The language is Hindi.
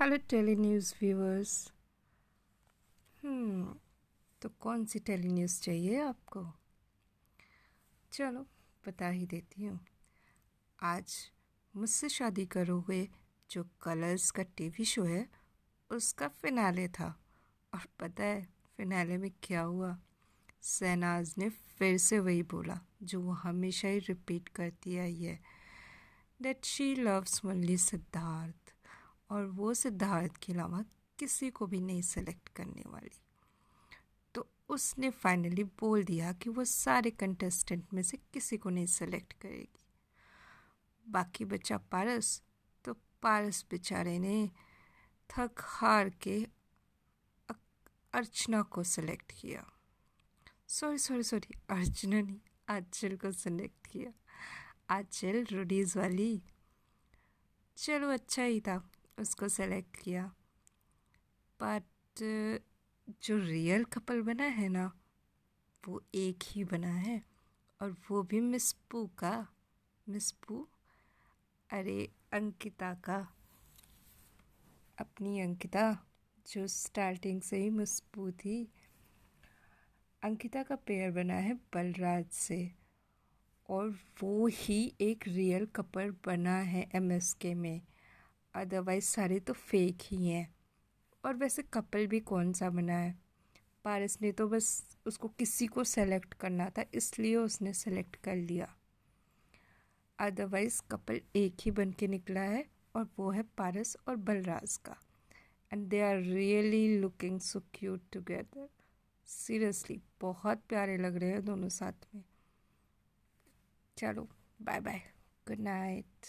हेलो टेली न्यूज़ व्यूअर्स तो कौन सी टेली न्यूज़ चाहिए आपको? चलो, बता ही देती हूँ। आज मुझसे शादी करोगे जो कलर्स का टीवी शो है, उसका फिनाले था। और पता है फिनाले में क्या हुआ? सहनाज ने फिर से वही बोला, जो वो हमेशा ही रिपीट करती आई है that she loves only Siddharth और वो सिद्धार्थ के अलावा किसी को भी नहीं सेलेक्ट करने वाली। तो उसने फाइनली बोल दिया कि वो सारे कंटेस्टेंट में से किसी को नहीं सेलेक्ट करेगी। बाकी बचा पारस। तो पारस बेचारे ने थक हार के अर्चना को सेलेक्ट किया। सॉरी सॉरी सॉरी अर्चना नहीं, आचल को सेलेक्ट किया। आचल, रूडीज़ वाली। चलो अच्छा ही था। उसको सेलेक्ट किया। बट जो रियल कपल बना है ना, वो एक ही बना है। और वो भी मिस पू का। मिस पू अरे अंकिता का। अपनी अंकिता, जो स्टार्टिंग से ही मिस पू थी। अंकिता का पेयर बना है बलराज से। और वो ही एक रियल कपल बना है एमएसके में। अदरवाइज़ सारे तो फेक ही हैं। और वैसे कपल भी कौन सा बना है? पारस ने तो बस उसको किसी को सेलेक्ट करना था, इसलिए उसने सेलेक्ट कर लिया। अदरवाइज़ कपल एक ही बन के निकला है, और वो है पारस और बलराज का। And they are really looking so cute together seriously बहुत प्यारे लग रहे हैं दोनों साथ में। चलो बाय बाय गुड नाइट